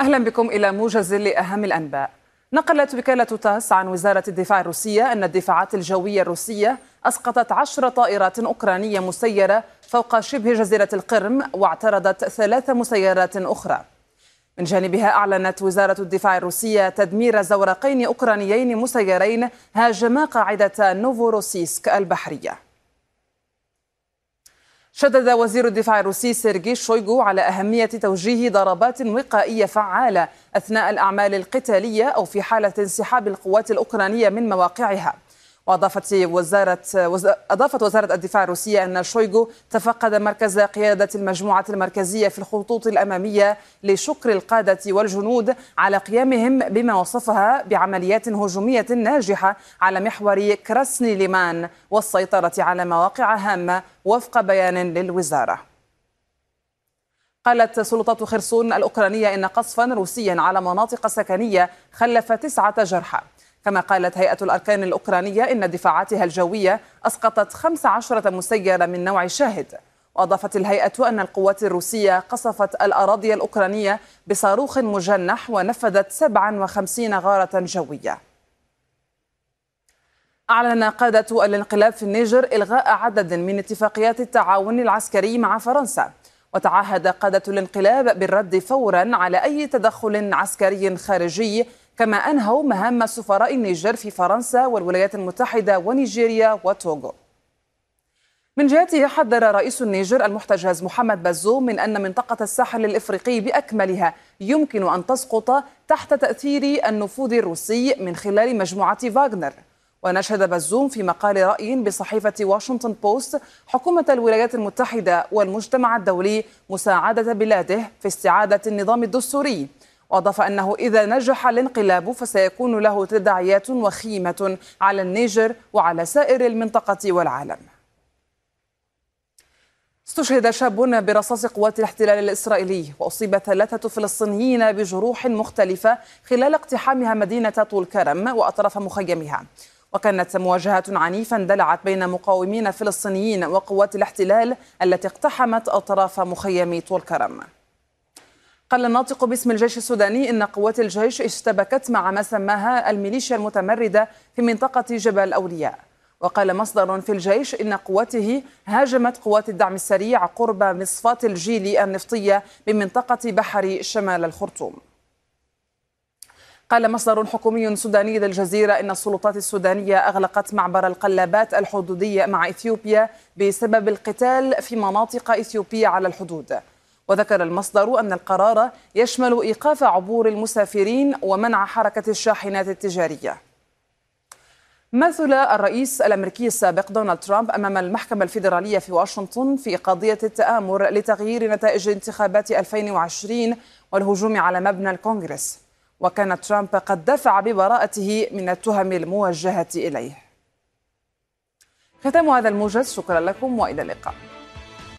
أهلا بكم إلى موجز لأهم الأنباء. نقلت وكالة تاس عن وزارة الدفاع الروسية أن الدفاعات الجوية الروسية أسقطت عشر طائرات أوكرانية مسيرة فوق شبه جزيرة القرم واعترضت ثلاث مسيرات أخرى. من جانبها أعلنت وزارة الدفاع الروسية تدمير زورقين أوكرانيين مسيرين هاجما قاعدة نوفوروسيسك البحرية. شدد وزير الدفاع الروسي سيرجي شويغو على أهمية توجيه ضربات وقائية فعالة أثناء الأعمال القتالية أو في حالة انسحاب القوات الأوكرانية من مواقعها. وأضافت وزارة أضافت وزارة الدفاع الروسية أن شويغو تفقد مركز قيادة المجموعة المركزية في الخطوط الأمامية لشكر القادة والجنود على قيامهم بما وصفها بعمليات هجومية ناجحة على محور كراسني ليمان والسيطرة على مواقع هامة وفق بيان للوزارة. قالت سلطات خرسون الأوكرانية إن قصفا روسيا على مناطق سكنية خلف تسعة جرحى. كما قالت هيئة الأركان الأوكرانية إن دفاعاتها الجوية أسقطت 15 مسيرة من نوع شاهد. وأضافت الهيئة أن القوات الروسية قصفت الأراضي الأوكرانية بصاروخ مجنح ونفذت 57 غارة جوية. أعلن قادة الانقلاب في النيجر إلغاء عدد من اتفاقيات التعاون العسكري مع فرنسا. وتعهد قادة الانقلاب بالرد فورا على أي تدخل عسكري خارجي كما أنهوا مهام سفراء النيجر في فرنسا والولايات المتحدة ونيجيريا وتوغو. من جهته حذر رئيس النيجر المحتجز محمد بازوم من أن منطقة الساحل الإفريقي بأكملها يمكن أن تسقط تحت تأثير النفوذ الروسي من خلال مجموعة فاغنر وناشد بزوم في مقال رأي بصحيفة واشنطن بوست حكومة الولايات المتحدة والمجتمع الدولي مساعدة بلاده في استعادة النظام الدستوري. وأضاف أنه إذا نجح الانقلاب فسيكون له تداعيات وخيمة على النيجر وعلى سائر المنطقة والعالم. استشهد شاب برصاص قوات الاحتلال الإسرائيلي وأصيب ثلاثة فلسطينيين بجروح مختلفة خلال اقتحامها مدينة طول كرم وأطراف مخيمها. وكانت مواجهة عنيفة اندلعت بين مقاومين فلسطينيين وقوات الاحتلال التي اقتحمت أطراف مخيم طول كرم. قال الناطق باسم الجيش السوداني إن قوات الجيش اشتبكت مع ما سماها الميليشيا المتمردة في منطقة جبل أولياء وقال مصدر في الجيش إن قوته هاجمت قوات الدعم السريع قرب مصفاة الجيل النفطية بمنطقة بحر شمال الخرطوم. قال مصدر حكومي سوداني للجزيرة إن السلطات السودانية أغلقت معبر القلابات الحدودي مع إثيوبيا بسبب القتال في مناطق إثيوبية على الحدود. وذكر المصدر أن القرار يشمل إيقاف عبور المسافرين ومنع حركة الشاحنات التجارية. مثل الرئيس الأمريكي السابق دونالد ترامب أمام المحكمة الفيدرالية في واشنطن في قضية التآمر لتغيير نتائج انتخابات 2020 والهجوم على مبنى الكونغرس. وكان ترامب قد دفع ببراءته من التهم الموجهة إليه. ختام هذا الموجز شكرا لكم وإلى اللقاء.